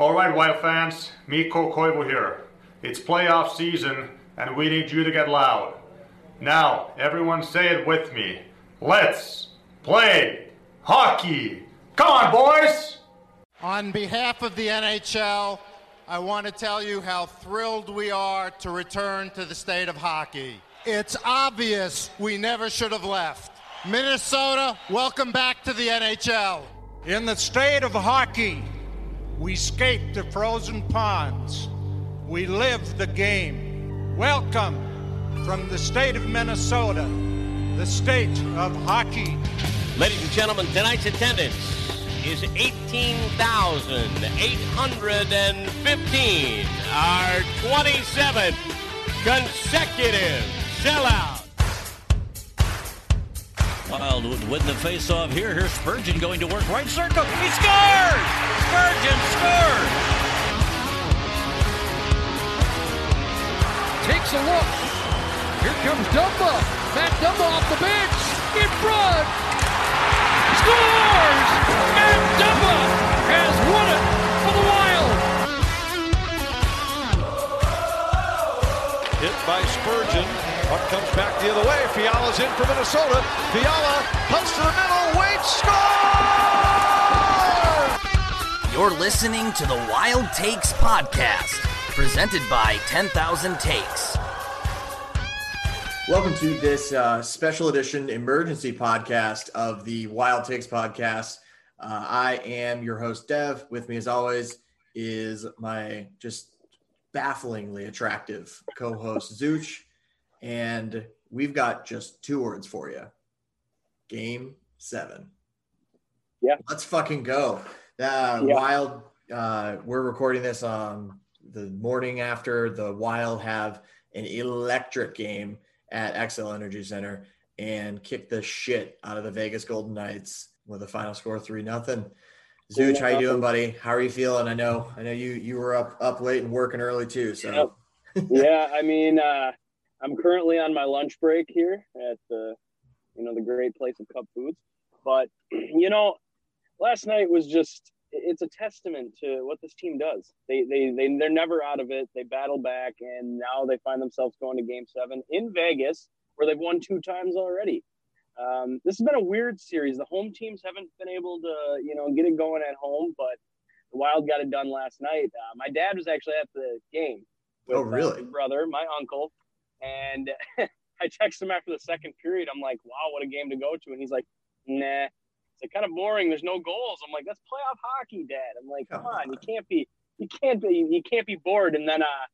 All right, Wild fans, Mikko Koivu here. It's playoff season, and we need you to get loud. Now, everyone say it with me. Let's play hockey! Come on, boys! On behalf of the NHL, I want to tell you how thrilled we are to return to the state of hockey. It's obvious we never should have left. Minnesota, welcome back to the NHL. In the state of hockey, we skate the frozen ponds. We live the game. Welcome from the state of Minnesota, the state of hockey. Ladies and gentlemen, tonight's attendance is 18,815, our 27th consecutive sellout. Wild would win the face-off here. Here's Spurgeon going to work right circle. He scores! Spurgeon scores! Takes a look. Here comes Dumba. Matt Dumba off the bench. In front. Scores! Matt Dumba has won it for the Wild. Hit by Spurgeon. Puck comes back the other way. Fiala's in for Minnesota. Fiala punts to the middle. Wade scores! You're listening to the Wild Takes podcast, presented by 10,000 Takes. Welcome to this uh, special edition emergency podcast of the Wild Takes podcast. Uh, I am your host, Dev. With me, as always, is my just bafflingly attractive co host, Zuch and we've got just two words for you game seven yeah let's fucking go uh, yeah. wild uh, we're recording this on the morning after the wild have an electric game at Xcel energy center and kick the shit out of the vegas golden knights with a final score three nothing Zuch, how you doing, buddy? How are you feeling? I know, I know you you were up up late and working early too. So, yep. yeah, I mean, uh, I'm currently on my lunch break here at the, you know, the great place of Cup Foods. But you know, last night was just it's a testament to what this team does. They they they they're never out of it. They battle back, and now they find themselves going to Game Seven in Vegas, where they've won two times already. Um, this has been a weird series. The home teams haven't been able to, you know, get it going at home, but the Wild got it done last night. Uh, my dad was actually at the game. With, oh, really? Uh, brother, my uncle, and I text him after the second period. I'm like, wow, what a game to go to. And he's like, nah, it's like kind of boring. There's no goals. I'm like, that's playoff hockey, Dad. I'm like, come on, you can't be, you can't be, you can't be bored. And then uh,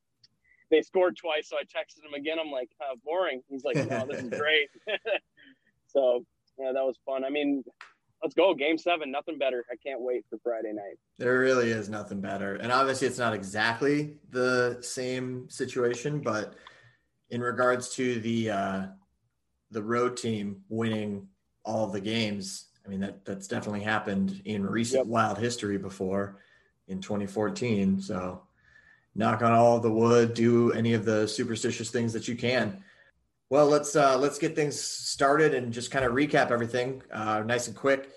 they scored twice, so I texted him again. I'm like, uh, boring. He's like, no, this is great. so yeah, that was fun. I mean, let's go game seven. Nothing better. I can't wait for Friday night. There really is nothing better, and obviously it's not exactly the same situation, but in regards to the uh, the road team winning all the games, I mean that that's definitely happened in recent yep. wild history before in 2014. So knock on all the wood, do any of the superstitious things that you can. Well, let's uh, let's get things started and just kind of recap everything uh, nice and quick.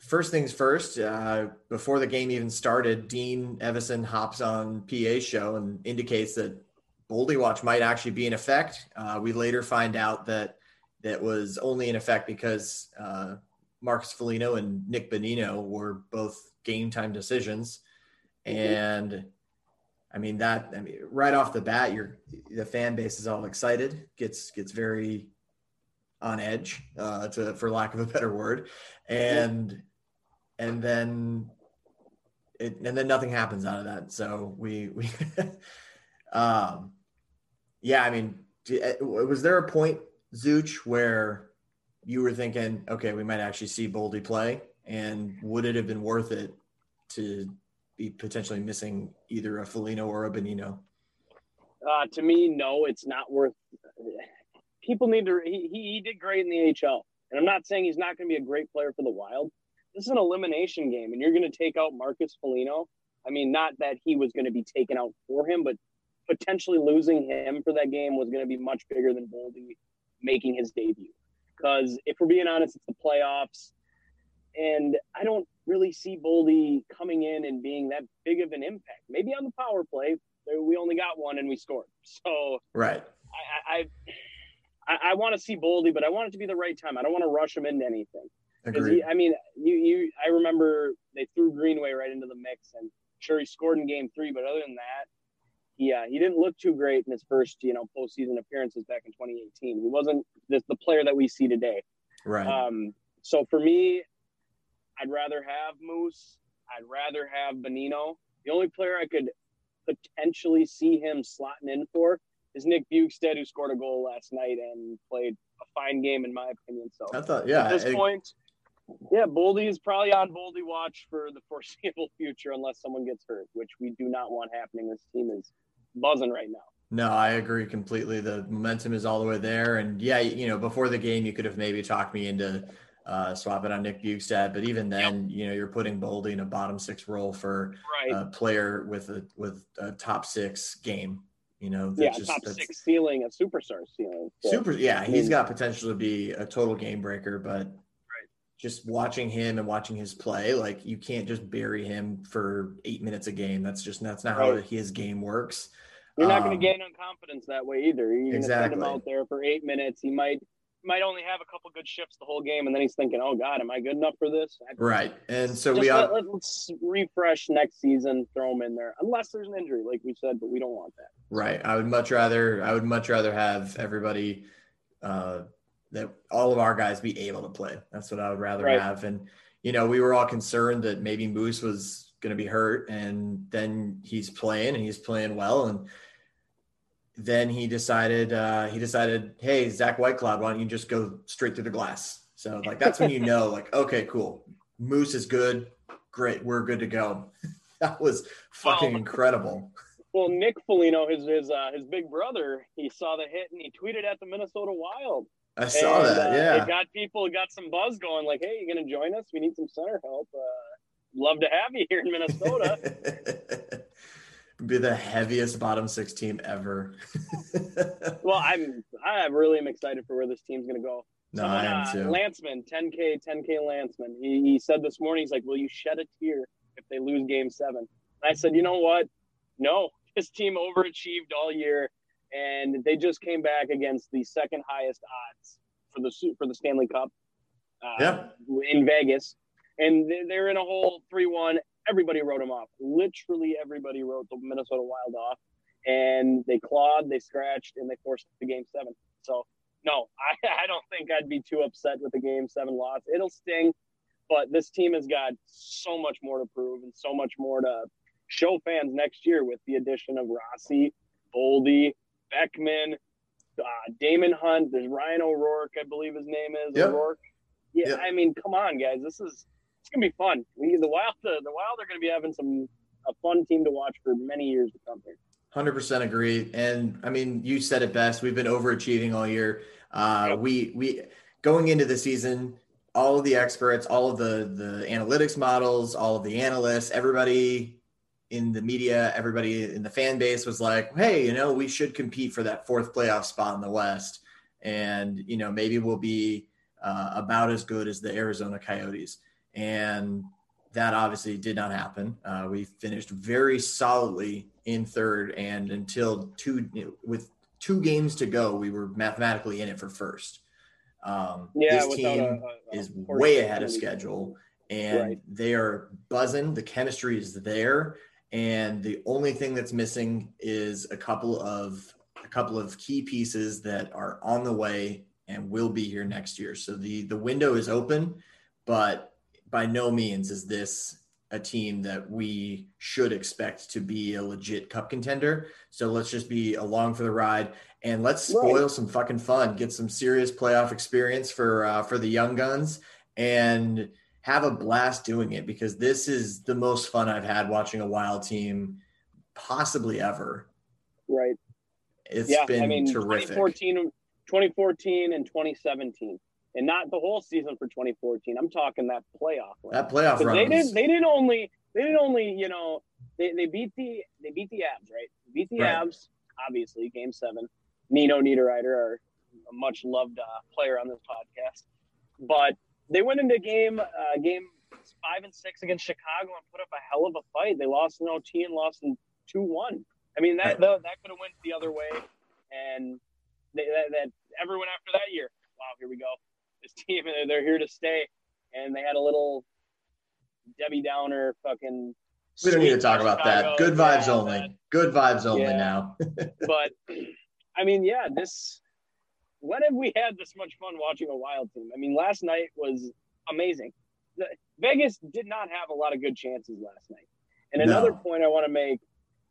First things first, uh, before the game even started, Dean Evason hops on PA show and indicates that Boldy Watch might actually be in effect. Uh, we later find out that that was only in effect because uh, Marcus Foligno and Nick Bonino were both game time decisions, and I mean that. I mean, right off the bat, your the fan base is all excited, gets gets very on edge, uh, to for lack of a better word, and and then it and then nothing happens out of that. So we we. um, yeah, I mean, uh, was there a point, Zuch, where you were thinking, okay, we might actually see Boldy play, and would it have been worth it to be potentially missing either a Foligno or a Bonino? Uh, to me, no, it's not worth. People need to. He, he did great in the AHL, and I'm not saying he's not going to be a great player for the Wild. This is an elimination game, and you're going to take out Marcus Foligno. I mean, not that he was going to be taken out for him, but potentially losing him for that game was going to be much bigger than Boldy making his debut. Because if we're being honest, it's the playoffs. and I don't really see Boldy coming in and being that big of an impact. Maybe on the power play, we only got one and we scored. So right, I I, I want to see Boldy, but I want it to be the right time. I don't want to rush him into anything. He, I mean, you you I remember they threw Greenway right into the mix, and sure he scored in Game Three, but other than that, he uh, he didn't look too great in his first you know postseason appearances back in 2018. He wasn't this, the player that we see today. Right. Um, so for me, I'd rather have Moose. I'd rather have Bonino. The only player I could potentially see him slotting in for is Nick Bjugstad, who scored a goal last night and played a fine game in my opinion. So I thought, yeah, at this point, yeah, Boldy is probably on Boldy watch for the foreseeable future, unless someone gets hurt, which we do not want happening. This team is buzzing right now. No, I agree completely. The momentum is all the way there, and yeah, you know, before the game, you could have maybe talked me into uh, swapping on Nick Bjugstad, but even then, yep. you know, you're putting Boldy in a bottom six role for right. a player with a with a top six game. You know, yeah, just, top six ceiling, a superstar ceiling. So, super, yeah, he's got potential to be a total game breaker, but just watching him and watching his play, like you can't just bury him for eight minutes a game. That's just that's not right. how his game works. You're not um, going to gain on confidence that way either. You're going to send him out there for eight minutes. He might might only have a couple good shifts the whole game, and then he's thinking, "Oh God, am I good enough for this?" right. And so we let, us refresh next season, throw him in there, unless there's an injury, like we said, but we don't want that. Right. I would much rather I would much rather have everybody uh, that all of our guys be able to play. That's what I would rather right. have. And you know, we were all concerned that maybe Moose was going to be hurt, and then he's playing and he's playing well, and then he decided uh, he decided, hey, Zach Whitecloud, why don't you just go straight through the glass? So like that's when you know, like, okay, cool, Moose is good, great, we're good to go. that was fucking well, incredible. Well, Nick Foligno, his his uh, his big brother, he saw the hit and he tweeted at the Minnesota Wild I saw and, that. Uh, yeah, it got people, it got some buzz going. Like, hey, you gonna join us? We need some center help. Uh, love to have you here in Minnesota. Be the heaviest bottom six team ever. well, I'm I really am excited for where this team's gonna go. No, Someone, I am uh, too. Landsman, 10K, 10K Landsman. He, he said this morning, he's like, Will you shed a tear if they lose game seven? And I said, You know what? No, this team overachieved all year and they just came back against the second highest odds for the for the Stanley Cup uh, yeah. in Vegas, and they're in a whole three-one. Everybody wrote them off. Literally, everybody wrote the Minnesota Wild off, and they clawed, they scratched, and they forced the game seven. So, no, I, I don't think I'd be too upset with the game seven loss. It'll sting, but this team has got so much more to prove and so much more to show fans next year with the addition of Rossi, Boldy, Beckman, uh, Daemon Hunt. There's Ryan O'Rourke, I believe his name is yep. O'Rourke. Yeah, yep. I mean, come on, guys, this is it's gonna be fun. We the Wild the, the Wild are gonna be having some a fun team to watch for many years to come here. Hundred percent agree, and I mean, you said it best. We've been overachieving all year. Uh. We we going into the season, all of the experts, all of the the analytics models, all of the analysts, everybody in the media, everybody in the fan base was like, hey, you know, we should compete for that fourth playoff spot in the West. And, you know, maybe we'll be uh, about as good as the Arizona Coyotes. And that obviously did not happen. Uh, we finished very solidly in third. And until two, with two games to go, we were mathematically in it for first. Um, yeah, this team a, a, is way ahead of schedule and right. they are buzzing. The chemistry is there and the only thing that's missing is a couple of a couple of key pieces that are on the way and will be here next year. So the the window is open, but by no means is this a team that we should expect to be a legit cup contender. So let's just be along for the ride and let's spoil right. some fucking fun, get some serious playoff experience for uh, for the young guns and have a blast doing it because this is the most fun I've had watching a wild team possibly ever. Right. It's yeah, been I mean, terrific. 2014, 2014 and 2017 and not the whole season for 2014. I'm talking that playoff. Run. That playoff run. They didn't. They didn't only. They didn't only. You know. They, they beat the. They beat the Abs, Right. They beat the right. Avs. Obviously, Game Seven. Nino Niederreiter, our much loved uh, player on this podcast, but they went into game uh, game five and six against Chicago and put up a hell of a fight. They lost in OT and lost in two one. I mean that that, that could have went the other way, and they, that, that everyone after that year. Wow, here we go. This team, they're here to stay, and they had a little Debbie Downer fucking. We don't need to talk about Chicago. that. Good vibes yeah, only. That. Good vibes only yeah. now. but I mean, yeah, this. When have we had this much fun watching a wild team? I mean, last night was amazing. Vegas did not have a lot of good chances last night. And another no. point I want to make,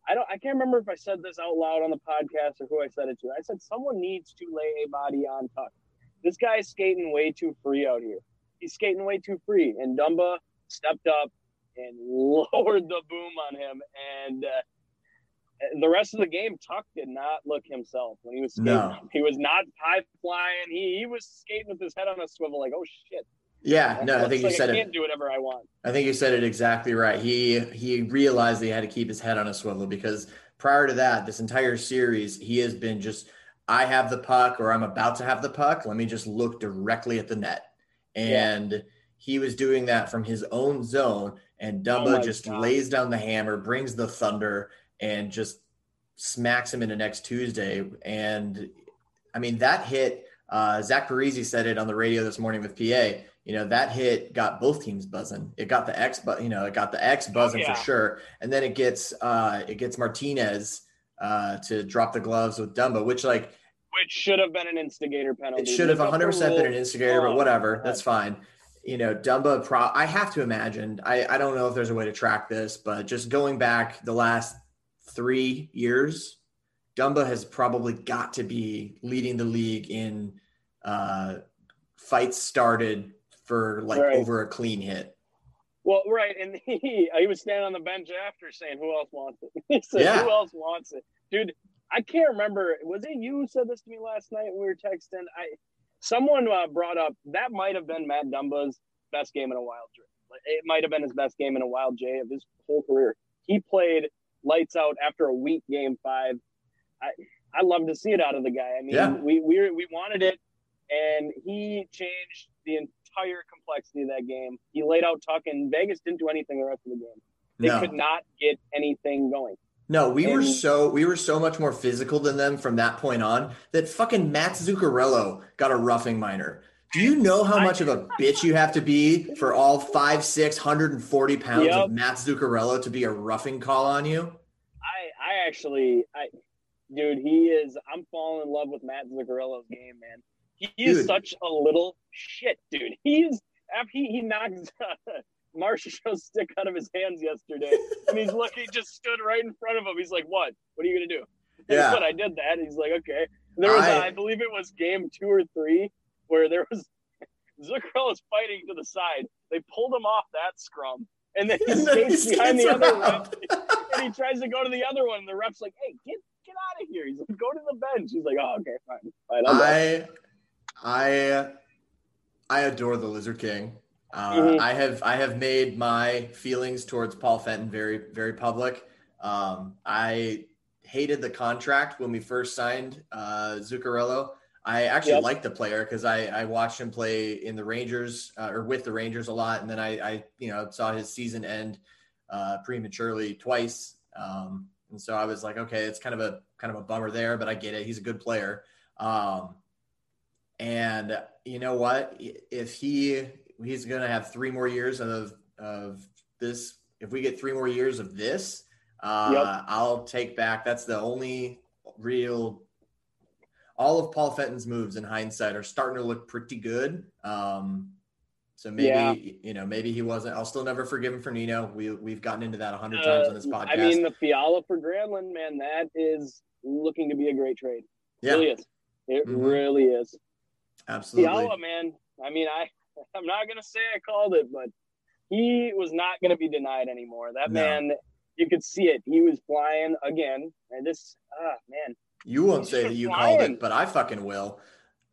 I don't I can't remember if I said this out loud on the podcast or who I said it to. I said someone needs to lay a body on Tuch. This guy is skating way too free out here. He's skating way too free. And Dumba stepped up and lowered the boom on him. And uh, the rest of the game, Tuch did not look himself when he was skating. No. He was not high flying. He, he was skating with his head on a swivel, like, oh shit. Yeah, no, I think you said I it. Can't do whatever I want. I think you said it exactly right. He he realized he had to keep his head on a swivel because prior to that, this entire series, he has been just I have the puck or I'm about to have the puck. Let me just look directly at the net. And yeah. he was doing that from his own zone. And Dumba oh just God. lays down the hammer, brings the thunder, and just smacks him into next Tuesday. And I mean, that hit, uh, Zach Parise said it on the radio this morning with PA. You know, that hit got both teams buzzing. It got the X, but you know, it got the X buzzing oh, yeah. for sure. And then it gets uh it gets Martinez uh, to drop the gloves with Dumba, which like which should have been an instigator penalty. It should have 100 percent been an instigator, but whatever, that's fine. You know, Dumba. Pro- I have to imagine. I I don't know if there's a way to track this, but just going back the last three years, Dumba has probably got to be leading the league in uh, fights started for like right. over a clean hit. Well, right, and he he was standing on the bench after saying, "Who else wants it?" he said, yeah. "Who else wants it, dude?" I can't remember. Was it you who said this to me last night when we were texting? I someone uh, brought up that might have been Matt Dumba's best game in a wild J. It might have been his best game in a wild J of his whole career. He played lights out after a weak game five. I I love to see it out of the guy. I mean, yeah. we we we wanted it, and he changed the entire complexity of that game. He laid out Tuch, and Vegas didn't do anything the rest of the game. They no. could not get anything going. No, we and, were so we were so much more physical than them from that point on that fucking Matt Zuccarello got a roughing minor. Do you know how much of a bitch you have to be for all five, six hundred and forty pounds yep. of Matt Zuccarello to be a roughing call on you? I I actually I dude, he is I'm falling in love with Matt Zuccarello's game, man. He is dude. such a little shit, dude. He's he he knocks uh, stick out of his hands yesterday, and he's looking, just stood right in front of him. He's like, "What? What are you gonna do?" And yeah. I did that. He's like, "Okay." There was, I, a, I believe it was game two or three, where there was Zuccarello was fighting to the side. They pulled him off that scrum, and then he stays behind the other ref, and he tries to go to the other one. And the ref's like, "Hey, get get out of here!" He's like, "Go to the bench." He's like, "Oh, okay, fine, fine." I I I adore the Lizard King. Uh, mm-hmm. I have I have made my feelings towards Paul Fenton very very public. Um, I hated the contract when we first signed uh, Zuccarello. I actually yep. liked the player because I, I watched him play in the Rangers uh, or with the Rangers a lot, and then I, I you know saw his season end uh, prematurely twice, um, and so I was like, okay, it's kind of a kind of a bummer there, but I get it. He's a good player. Um, and you know what? If he he's going to have three more years of of this, if we get three more years of this, uh, yep. I'll take back. That's the only real. All of Paul Fenton's moves in hindsight are starting to look pretty good. Um, so maybe yeah. you know, maybe he wasn't. I'll still never forgive him for Nino. We we've gotten into that a hundred uh, times on this podcast. I mean, the Fiala for Granlund, man, that is looking to be a great trade. Yeah. It really is. It mm-hmm. really is. Absolutely. Fiala, man. I mean, I I'm not gonna say I called it, but he was not gonna be denied anymore. That no. man, you could see it. He was flying again, and this, ah, man. You won't say that you flying. called it, but I fucking will.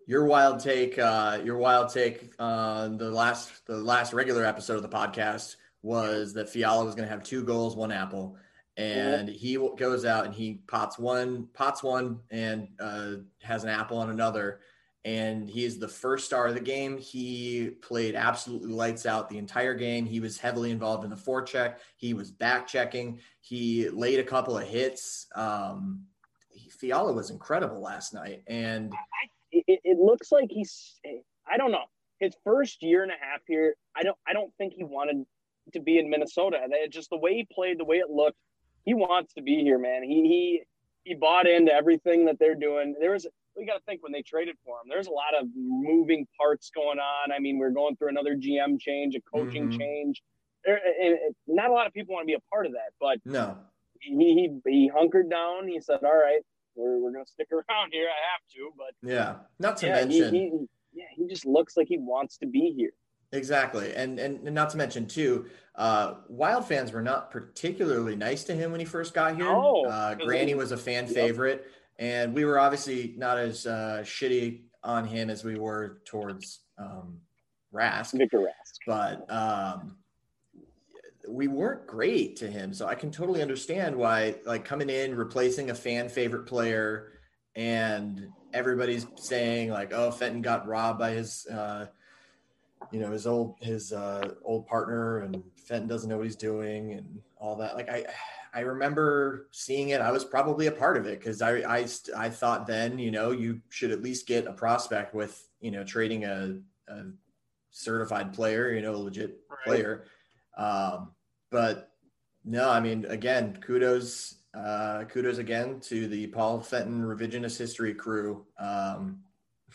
Your wild take, uh, your wild take on the last the last regular episode of the podcast was that Fiala was going to have two goals, one apple, and he goes out and he pots one, pots one, and uh, has an apple on another and he is the first star of the game. He played absolutely lights out the entire game. He was heavily involved in the forecheck. He was back checking. He laid a couple of hits. Um, Fiala was incredible last night, and it, it looks like he's. I don't know his first year and a half here. I don't. I don't think he wanted to be in Minnesota. Just the way he played, the way it looked, he wants to be here, man. He he he bought into everything that they're doing. There was we got to think when they traded for him. There's a lot of moving parts going on. I mean, we're going through another GM change, a coaching mm-hmm. change. There, not a lot of people want to be a part of that, but no, he, he he hunkered down. He said, "All right, we're we're gonna stick around here. I have to." But yeah, not to yeah, mention, he, he, yeah, he just looks like he wants to be here. Exactly, and and not to mention too, uh, Wild fans were not particularly nice to him when he first got here. Oh, uh, Granny was a fan yep. favorite and we were obviously not as uh, shitty on him as we were towards um, Rask, Victor Rask, but um, we weren't great to him. So I can totally understand why, like, coming in, replacing a fan favorite player, and everybody's saying like, "Oh, Fenton got robbed by his." Uh, you know his old his uh, old partner and Fenton doesn't know what he's doing and all that. Like I, I remember seeing it. I was probably a part of it because I, I, I thought then, you know, you should at least get a prospect with, you know, trading a, a certified player, you know, a legit right. player. Um, but no, I mean, again, kudos, uh, kudos again to the Paul Fenton revisionist history crew. Um,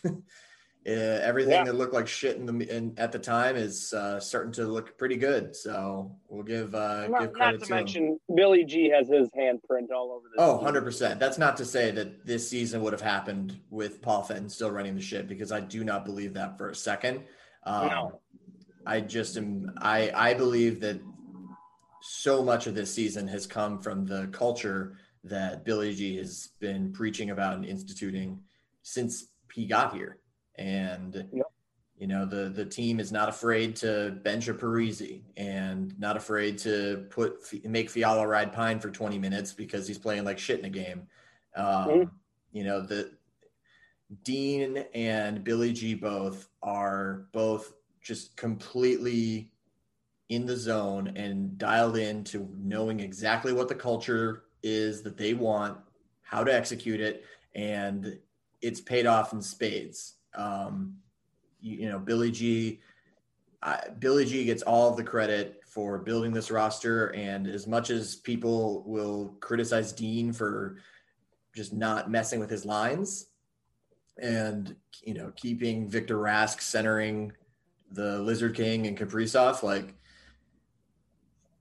uh, everything yeah. that looked like shit in the in, at the time is uh, starting to look pretty good. So we'll give uh, not, give credit not to, to mention him. Billy G has his handprint all over this. Oh, 100 percent. That's not to say that this season would have happened with Paul Fenton still running the ship because I do not believe that for a second. Um, no. I just am. I I believe that so much of this season has come from the culture that Billy G has been preaching about and instituting since he got here and yep. you know the the team is not afraid to bench a Parise and not afraid to put make Fiala ride Pine for 20 minutes because he's playing like shit in a game. Um, mm-hmm. You know the Dean and Billy G both are both just completely in the zone and dialed in to knowing exactly what the culture is that they want, how to execute it, and it's paid off in spades. Um, you, you know, Billy G. Billy G gets all of the credit for building this roster, and as much as people will criticize Dean for just not messing with his lines and you know keeping Victor Rask centering the Lizard King and Kaprizov, like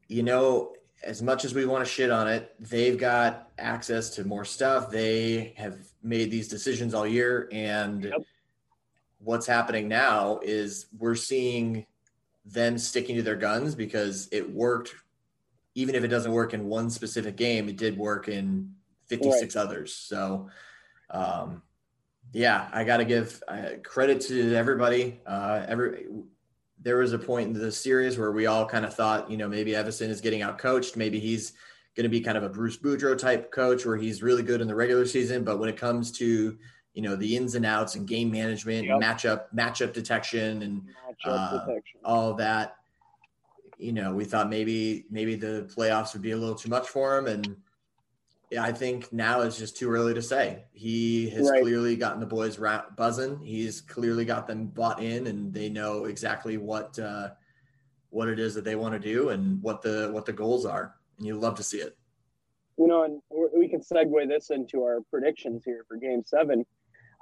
you know, as much as we want to shit on it, they've got access to more stuff. They have made these decisions all year, and yep what's happening now is we're seeing them sticking to their guns because it worked. Even if it doesn't work in one specific game it did work in 56 right. others. So um, yeah i got to give uh, credit to everybody. Uh, every there was a point in the series where we all kind of thought you know maybe Evason is getting out coached maybe he's going to be kind of a bruce boudreau type coach where he's really good in the regular season. But when it comes to you know the ins and outs and game management yep. and matchup matchup detection and matchup uh, detection. all that you know we thought maybe maybe the playoffs would be a little too much for him and I think now it's just too early to say. He has right. clearly gotten the boys buzzing. He's clearly got them bought in, and they know exactly what uh, what it is that they want to do and what the what the goals are. And you love to see it. You know, and we can segue this into our predictions here for Game Seven.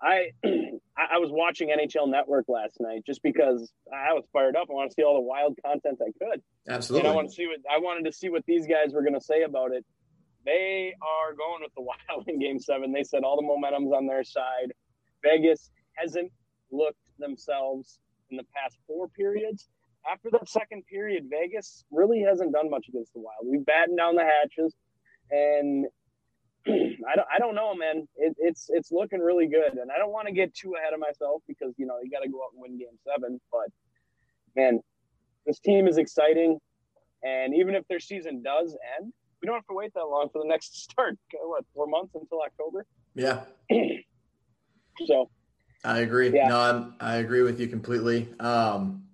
I I was watching NHL Network last night just because I was fired up. I want to see all the wild content I could. Absolutely. And I want to see what I wanted to see what these guys were going to say about it. They are going with the Wild in Game Seven. They said all the momentum's on their side. Vegas hasn't looked themselves in the past four periods. After that second period, Vegas really hasn't done much against the Wild. We've battened down the hatches, and I don't, I don't know, man. It, it's it's looking really good, and I don't want to get too ahead of myself because you know you got to go out and win Game Seven. But man, this team is exciting, and even if their season does end, we don't have to wait that long for the next start. What four months until October? Yeah. so, I agree. Yeah. No, I'm, I agree with you completely. Um,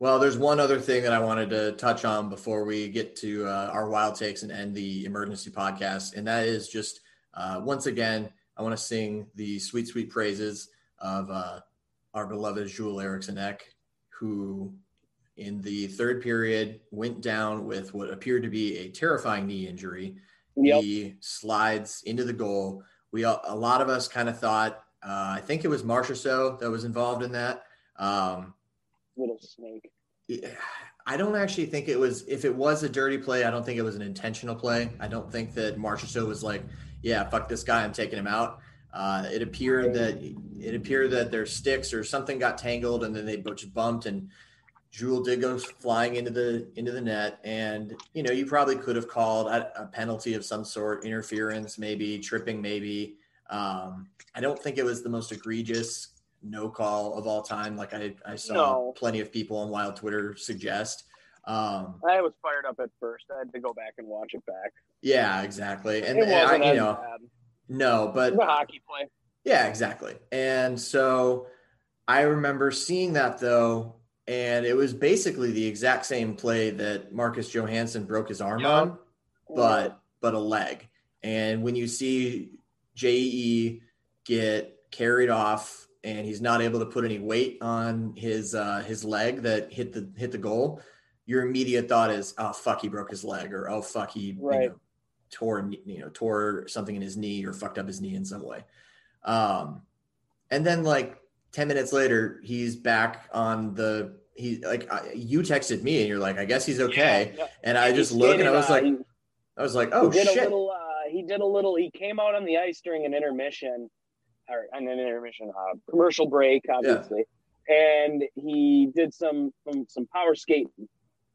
well, there's one other thing that I wanted to touch on before we get to uh, our wild takes and end the emergency podcast, and that is just uh, once again, I want to sing the sweet, sweet praises of uh, our beloved Joel Eriksson Ek, who in the third period went down with what appeared to be a terrifying knee injury. Yep. He slides into the goal. We a lot of us kind of thought uh, I think it was Marchessault that was involved in that. Um, Little snake. I don't actually think it was. If it was a dirty play, I don't think it was an intentional play. I don't think that Marchessault was like, "Yeah, fuck this guy, I'm taking him out." Uh, it appeared that it appeared that their sticks or something got tangled, and then they just bumped, and Jewel did go flying into the into the net. And you know, you probably could have called a, a penalty of some sort, interference, maybe tripping, maybe. Um, I don't think it was the most egregious no call of all time. Like I, I saw No. plenty of people on wild Twitter suggest. Um, I was fired up at first. I had to go back and watch it back. yeah, exactly. And, I, you know, bad. no, but The hockey play. yeah, exactly. And so I remember seeing that though, and it was basically the exact same play that Marcus Johansson broke his arm on, but but a leg. And when you see JE get carried off and he's not able to put any weight on his uh, his leg that hit the hit the goal, your immediate thought is, "Oh fuck, he broke his leg," or "Oh fuck, he you know, tore you know tore something in his knee or fucked up his knee in some way." Um, and then like ten minutes later, he's back on the he like I, you texted me and you're like, "I guess he's okay," Yeah, yeah. and I he just look and I was uh, like, he- I was like, "Oh he did shit." a little. Uh, he did a little. He came out on the ice during an intermission, or an intermission, uh, commercial break, obviously, and he did some, some some power skating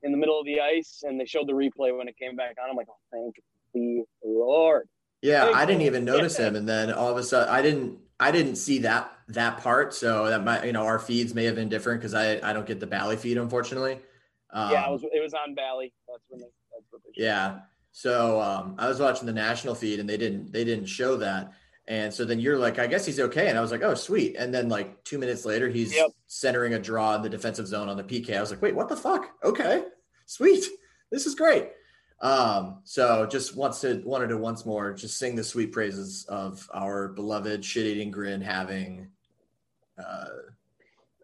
in the middle of the ice, and they showed the replay when it came back on. I'm like, oh, thank the Lord. Yeah, Thank I didn't even notice him, and then all of a sudden, I didn't, I didn't see that that part. So that might, you know, our feeds may have been different because I, I don't get the Bally feed, unfortunately. Um, yeah, it was it was on Bally. That's when they, that's what they yeah. So um, I was watching the national feed, and they didn't, they didn't show that. And so then you're like, I guess he's okay, and I was like, oh, sweet. And then like two minutes later, he's Yep. centering a draw in the defensive zone on the PK. I was like, wait, what the fuck? Okay, sweet. This is great. Um, so just wants to wanted to once more just sing the sweet praises of our beloved shit eating grin having uh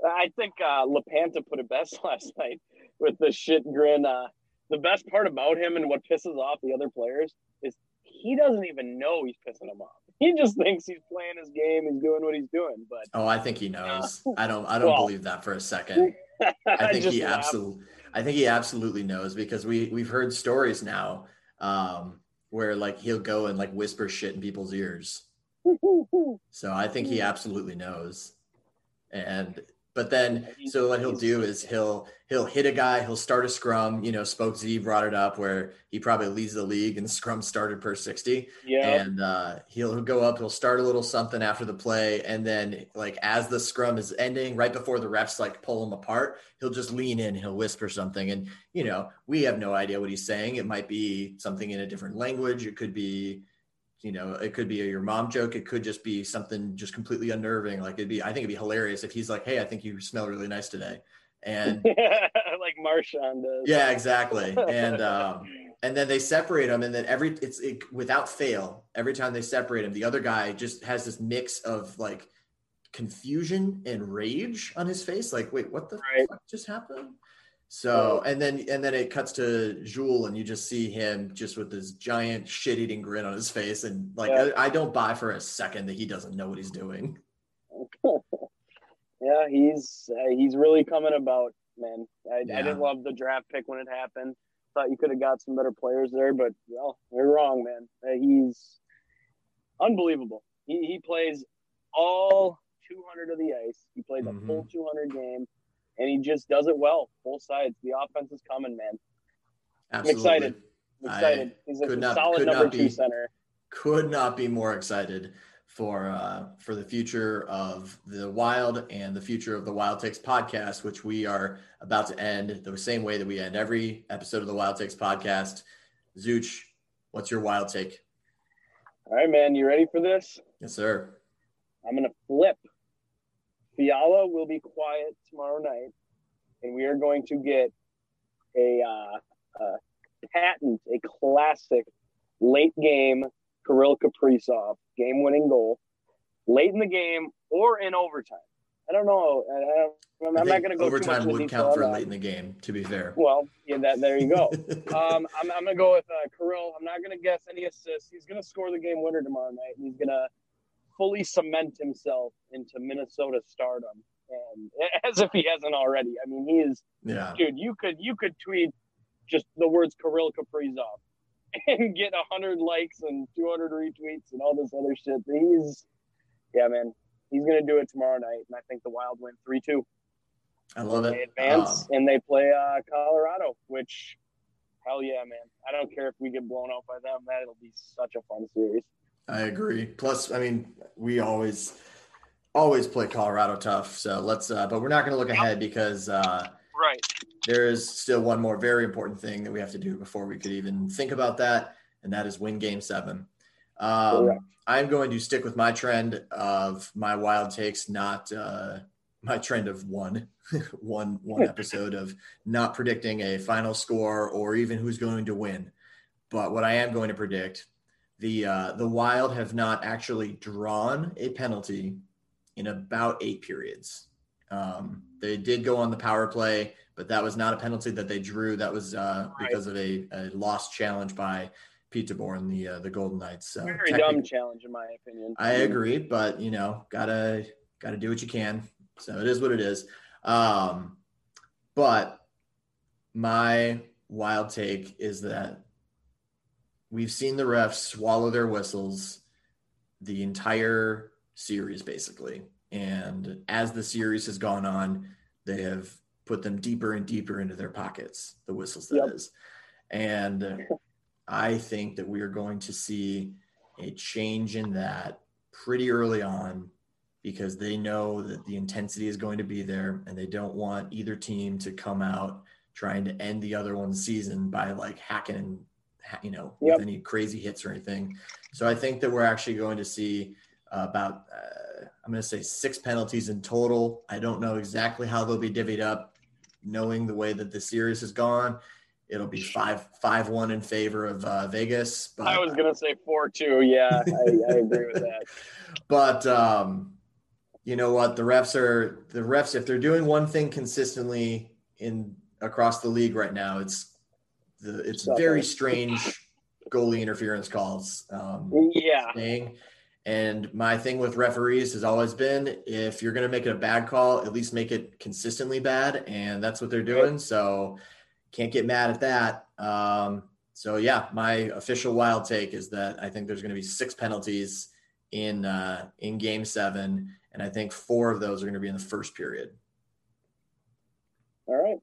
I think uh, Lapanta put it best last night with the shit grin. Uh, the best part about him and what pisses off the other players is he doesn't even know he's pissing them off. He just thinks he's playing his game, he's doing what he's doing. But oh I think he knows. I don't I don't Well- believe that for a second. I think just he absolutely I think he absolutely knows because we we've heard stories now um where like he'll go and like whisper shit in people's ears. So I think he absolutely knows. And but then so what he'll do is he'll he'll hit a guy, he'll start a scrum, you know, Spoke Z brought it up where he probably leads the league and scrum started per 60. Yeah. And uh he'll, he'll go up, he'll start a little something after the play, and then like as the scrum is ending, right before the refs like pull him apart, he'll just lean in, he'll whisper something. And you know, we have no idea what he's saying. It might be something in a different language, it could be you know, it could be a your mom joke. It could just be something just completely unnerving. Like it'd be, I think it'd be hilarious if he's like, "Hey, I think you smell really nice today," and like Marchand does. yeah, exactly. And um, and then they separate them, and then every it's it, without fail. Every time they separate him, the other guy just has this mix of like confusion and rage on his face. Like, wait, what the Right. fuck just happened? So and then and then it cuts to Jules, and you just see him just with this giant shit-eating grin on his face, and like Yeah. I, I don't buy for a second that he doesn't know what he's doing. yeah, he's uh, he's really coming about, man. I, Yeah. I didn't love the draft pick when it happened. Thought you could have got some better players there, but well, you're wrong, man. Uh, he's unbelievable. He he plays all 200 of the ice. He played the Mhm. full 200 game, and he just does it well, both sides. The offense is coming, man. Absolutely. I'm excited. I'm I excited. He's a not- solid number not two center. could not be more excited for uh, for the future of the Wild and the future of the Wild Takes podcast, which we are about to end the same way that we end every episode of the Wild Takes podcast. Zuch, what's your Wild Take? All right, man. You ready for this? Yes, sir. I'm gonna flip Fiala will be quiet tomorrow night, and we are going to get a, uh, a patent, a classic late game Kirill Kaprizov game winning goal late in the game or in overtime. I don't know. I am not going to go overtime would count for late in the game. To be fair. Well, yeah, that there you go. um, I'm, I'm going to go with uh, Kirill. I'm not going to guess any assists. He's going to score the game winner tomorrow night, and he's going to fully cement himself into Minnesota stardom, and as if he hasn't already. I mean, he is. Yeah. Dude, you could you could tweet just the words Kirill Kaprizov and get hundred likes and 200 retweets and all this other shit. He's, yeah, man, he's gonna do it tomorrow night, and I think the Wild win three two. I love it. They advance um, and they play uh, Colorado, which hell yeah, man. I don't care if we get blown out by them. That'll be such a fun series. I agree. Plus, I mean, we always always play Colorado tough. So let's uh, but we're not gonna look ahead because uh right. There is still one more very important thing that we have to do before we could even think about that, and that is win game seven. Um, I'm going to stick with my trend of my wild takes, not uh, my trend of one, one, one episode of not predicting a final score or even who's going to win. But what I am going to predict, the uh, the Wild have not actually drawn a penalty in about eight periods. Um, they did go on the power play, but that was not a penalty that they drew. That was uh, because of a, a lost challenge by Pete DeBoer and the uh, the Golden Knights. So very dumb challenge, in my opinion. I agree, but you know, gotta gotta do what you can. So it is what it is. Um, but my wild take is that we've seen the refs swallow their whistles the entire series, basically. And as the series has gone on, they have put them deeper and deeper into their pockets, the whistles that yep. is. And I think that we are going to see a change in that pretty early on because they know that the intensity is going to be there and they don't want either team to come out trying to end the other one's season by like hacking you know yep. with any crazy hits or anything so i think that we're actually going to see uh, about uh, i'm going to say six penalties in total i don't know exactly how they'll be divvied up knowing the way that the series has gone it'll be five five one in favor of uh, Vegas. But, I was gonna say four two. Yeah, I, I agree with that. But um, you know what? The refs are the refs. If they're doing one thing consistently in across the league right now, it's the it's very strange goalie interference calls. Um, yeah. Staying. And my thing with referees has always been if you're going to make it a bad call, at least make it consistently bad. And that's what they're doing. So can't get mad at that. Um, so yeah, my official wild take is that I think there's going to be six penalties in uh, in Game Seven, and I think four of those are going to be in the first period. All right.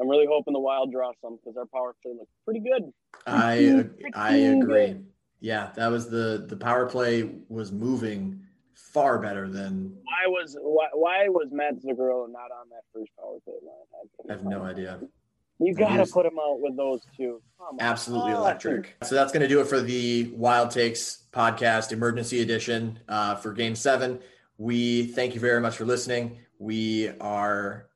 I'm really hoping the Wild draw some because our power play looks pretty good. I I agree. Yeah, that was the the power play was moving far better than. Why was why, why was Matt Zuccarello not on that first power play line? I have no idea. You got to put him out with those two. Absolutely electric. So that's going to do it for the Wild Takes podcast emergency edition uh, for Game Seven. We thank you very much for listening. We are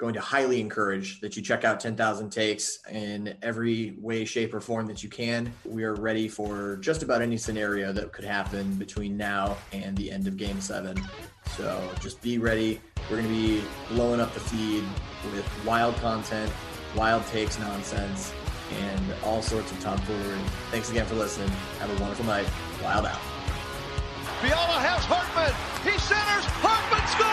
going to highly encourage that you check out 10,000 takes in every way, shape, or form that you can. We are ready for just about any scenario that could happen between now and the end of Game 7. So just be ready. We're going to be blowing up the feed with wild content wild takes nonsense, and all sorts of tomfoolery. Thanks again for listening. Have a wonderful night. Wild out. Fiala has Hartman. He centers. Hartman scores!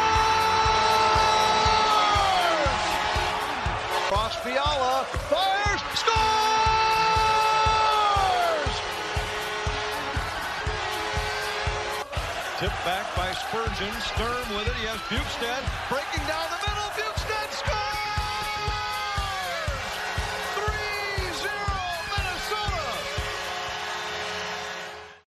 Fiala. Fires. Scores! Tipped back by Spurgeon. Sturm with it. He has Bjugstad breaking down the middle.